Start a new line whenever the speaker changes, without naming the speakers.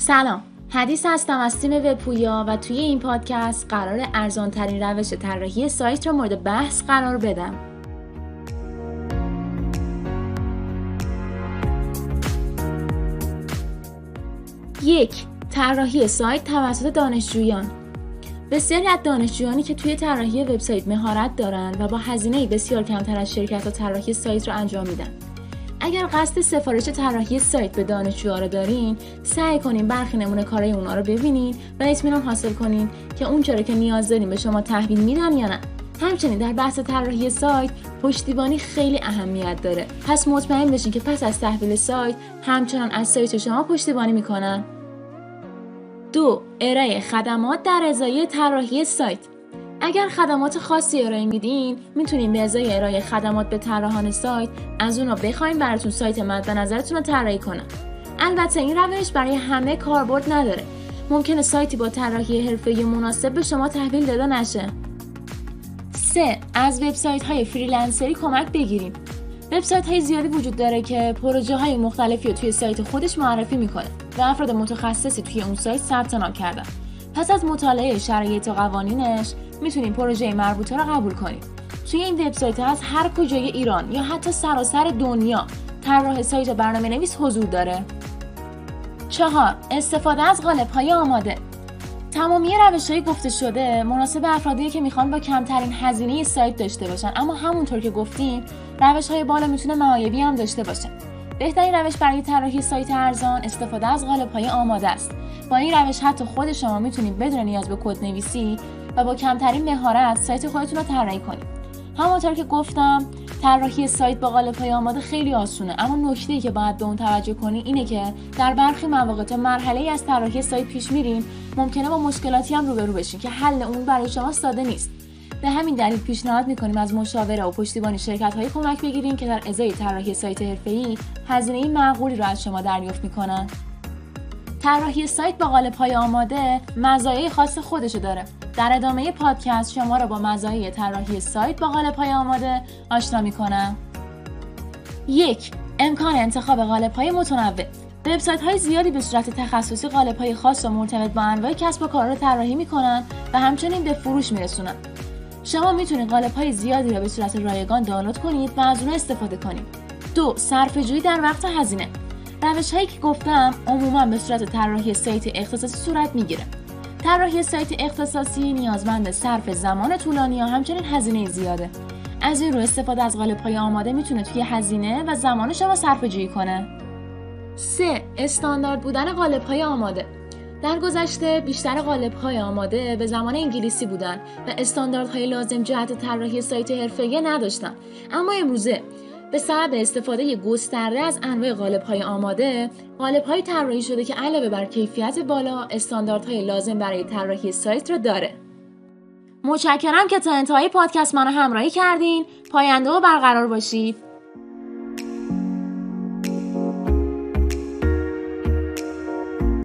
سلام. حدیث هستم از تیم وبپویا و توی این پادکست قرار ارزان ترین روش طراحی سایت را مورد بحث قرار بدم. یک طراحی سایت توسط دانشجویان. بسیاری از دانشجویانی که توی طراحی وبسایت مهارت دارند و با هزینه بسیار کمتر از شرکت ها طراحی سایت را انجام میدن. اگر قصد سفارش طراحی سایت به دانشجوها رو دارین سعی کنین برخی نمونه کارهای اونا رو ببینین و اطمینان حاصل کنین که اون چرا که نیاز دارین به شما تحویل میدن یا نه. همچنین در بحث طراحی سایت پشتیبانی خیلی اهمیت داره. پس مطمئن بشین که پس از تحویل سایت همچنان از سایت شما پشتیبانی می‌کنن. دو ارائه خدمات در ازای طراحی سایت. اگر خدمات خاصی ارائه میدین می‌تونین به ازای ارائه خدمات به طراحان سایت از اونا بخواین براتون سایت مد نظرتون رو طراحی کنن البته این روش برای همه کاربرد نداره. ممکنه سایتی با طراحی حرفه‌ای مناسب به شما تحویل داده نشه. 3. از وبسایت های فریلنسری کمک بگیریم. وبسایت های زیادی وجود داره که پروژه های مختلفی رو توی سایت خودش معرفی می‌کنه و افراد متخصصی توی اون سایت ثبت نام کردن. پس از مطالعه شرایط و قوانینش می‌تونیم پروژه مربوطه رو قبول کنیم. توی این وبسایت از هر کجای ایران یا حتی سراسر دنیا طراح سایت و برنامه نویس حضور داره. چهار استفاده از قالب های آماده. تمامی روش های گفته شده مناسب افرادی که می‌خوان با کمترین هزینه سایت داشته باشن. اما همونطور که گفتیم روش های بالا می‌تونه معایبی هم داشته باشه. بهترین روش برای طراحی سایت ارزان استفاده از قالب های آماده است. با این روش حتی خود شما می‌تونید بدون نیاز به کد نویسی و با کمترین مهارت سایت خودتون رو طراحی کنید. همانطور که گفتم طراحی سایت با قالب های آماده خیلی آسونه اما نکته که باید به اون توجه کنید اینه که در برخی مواقع تا مرحله ای از طراحی سایت پیش میریم ممکنه با مشکلاتی هم روبرو بشین که حل اون برای شما ساده نیست. به همین دلیل پیشنهاد می‌کنیم از مشاوره و پشتیبانی شرکت های کمک بگیریم که در ازای طراحی سایت حرفه‌ای هزینه معقولی رو از شما دریافت می‌کنن. طراحی سایت با قالب های آماده مزایای خاص خودشو داره. در ادامه پادکست شما را با مزایای طراحی سایت با قالب های آماده آشنا می‌کنم. یک امکان انتخاب قالب های متنوع. وبسایت های زیادی به صورت تخصصی قالب های خاص و مرتبط با انواع کسب و کار رو طراحی می‌کنن و همچنین به فروش میرسونن. شما می‌تونید قالب های زیادی را به صورت رایگان دانلود کنید و از اون استفاده کنید. دو صرفه در وقت هزینه. روش هایی که گفتم عموما به صورت طراحی سایت اختصاصی صورت می‌گیره. طراحی سایت اختصاصی نیازمند صرف زمان طولانی یا همچنین هزینه زیاده. از این رو استفاده از قالب های آماده می‌تونه توی هزینه و زمان شما صرفه جویی کنه. 3. استاندارد بودن قالب های آماده. در گذشته بیشتر قالب های آماده به زمان انگلیسی بودن و استانداردهای لازم جهت طراحی سایت حرفه‌ای نداشتن. اما امروزه به سبب استفاده گسترده از انواع قالب های آماده قالب های طراحی شده که علاوه بر کیفیت بالا استانداردهای لازم برای طراحی سایت را داره. متشکرم که تا انتهای پادکست منو همراهی کردین. پاینده و برقرار باشید.